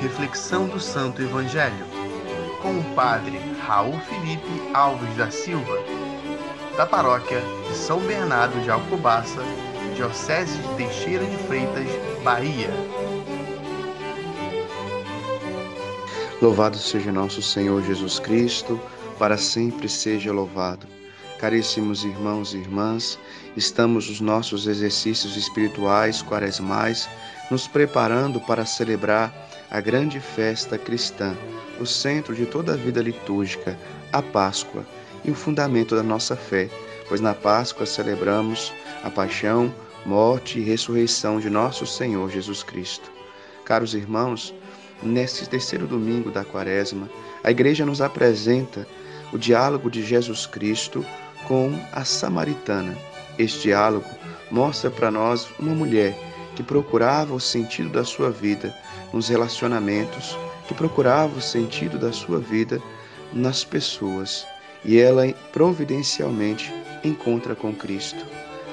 Reflexão do Santo Evangelho, com o Padre Raul Felipe Alves da Silva, da Paróquia de São Bernardo de Alcobaça, Diocese de Teixeira de Freitas, Bahia. Louvado seja nosso Senhor Jesus Cristo, para sempre seja louvado. Caríssimos irmãos e irmãs, estamos nos nossos exercícios espirituais quaresmais, nos preparando para celebrar a grande festa cristã, o centro de toda a vida litúrgica, a Páscoa, e o fundamento da nossa fé, pois na Páscoa celebramos a paixão, morte e ressurreição de nosso Senhor Jesus Cristo. Caros irmãos, neste terceiro domingo da Quaresma, a Igreja nos apresenta o diálogo de Jesus Cristo com a samaritana. Este diálogo mostra para nós uma mulher que procurava o sentido da sua vida nos relacionamentos, que procurava o sentido da sua vida nas pessoas, e ela providencialmente encontra com Cristo.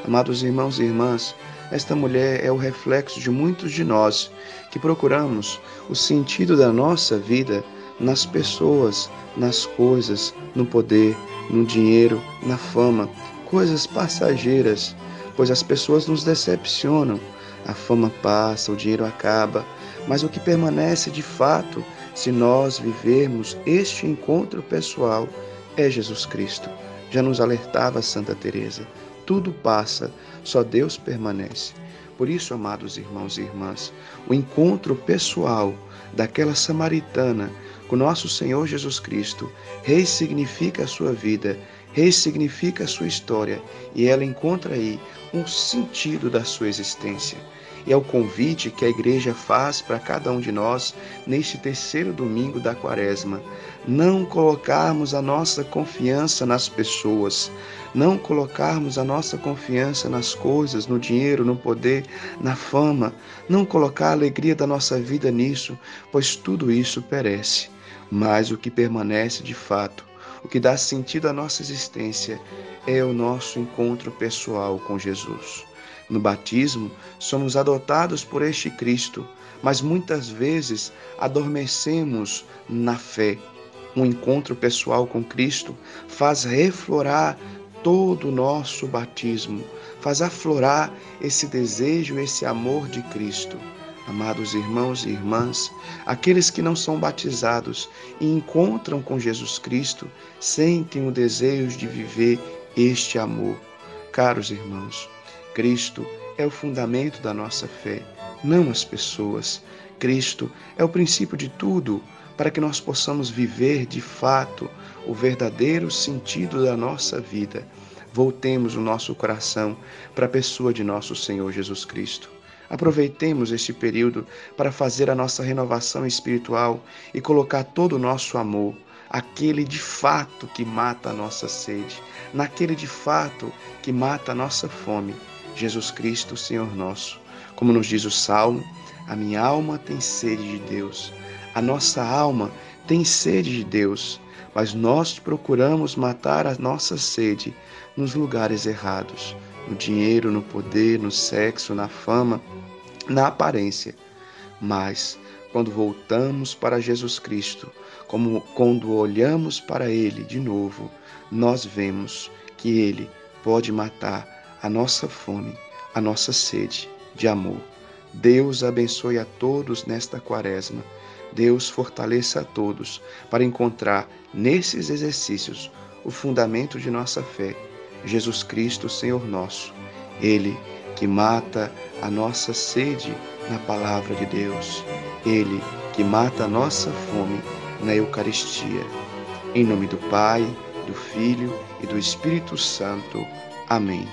Amados irmãos e irmãs, esta mulher é o reflexo de muitos de nós que procuramos o sentido da nossa vida nas pessoas, nas coisas, no poder, no dinheiro, na fama, coisas passageiras, pois as pessoas nos decepcionam. A fama passa, o dinheiro acaba, mas o que permanece de fato, se nós vivermos este encontro pessoal, é Jesus Cristo. Já nos alertava Santa Teresa tudo passa, só Deus permanece. Por isso, amados irmãos e irmãs, o encontro pessoal daquela samaritana com nosso Senhor Jesus Cristo ressignifica a sua vida, ressignifica a sua história e ela encontra aí um sentido da sua existência. E é o convite que a igreja faz para cada um de nós neste terceiro domingo da quaresma. Não colocarmos a nossa confiança nas pessoas, não colocarmos a nossa confiança nas coisas, no dinheiro, no poder, na fama, não colocar a alegria da nossa vida nisso, pois tudo isso perece. Mas o que permanece de fato, o que dá sentido à nossa existência, é o nosso encontro pessoal com Jesus. No batismo, somos adotados por este Cristo, mas muitas vezes adormecemos na fé. Um encontro pessoal com Cristo faz reflorar todo o nosso batismo, faz aflorar esse desejo, esse amor de Cristo. Amados irmãos e irmãs, aqueles que não são batizados e encontram com Jesus Cristo sentem o desejo de viver este amor. Caros irmãos, Cristo é o fundamento da nossa fé, não as pessoas. Cristo é o princípio de tudo para que nós possamos viver de fato o verdadeiro sentido da nossa vida. Voltemos o nosso coração para a pessoa de nosso Senhor Jesus Cristo. Aproveitemos este período para fazer a nossa renovação espiritual e colocar todo o nosso amor, aquele de fato que mata a nossa sede, naquele de fato que mata a nossa fome Jesus Cristo, Senhor nosso. Como nos diz o Salmo, a minha alma tem sede de Deus, a nossa alma tem sede de Deus, mas nós procuramos matar a nossa sede nos lugares errados, no dinheiro, no poder, no sexo, na fama, na aparência. Mas quando voltamos para Jesus Cristo, como quando olhamos para Ele de novo, nós vemos que Ele pode matar a nossa fome, a nossa sede de amor. Deus abençoe a todos nesta quaresma. Deus fortaleça a todos para encontrar nesses exercícios o fundamento de nossa fé, Jesus Cristo, Senhor nosso. Ele que mata a nossa sede na palavra de Deus. Ele que mata a nossa fome na Eucaristia. Em nome do Pai, do Filho e do Espírito Santo. Amém.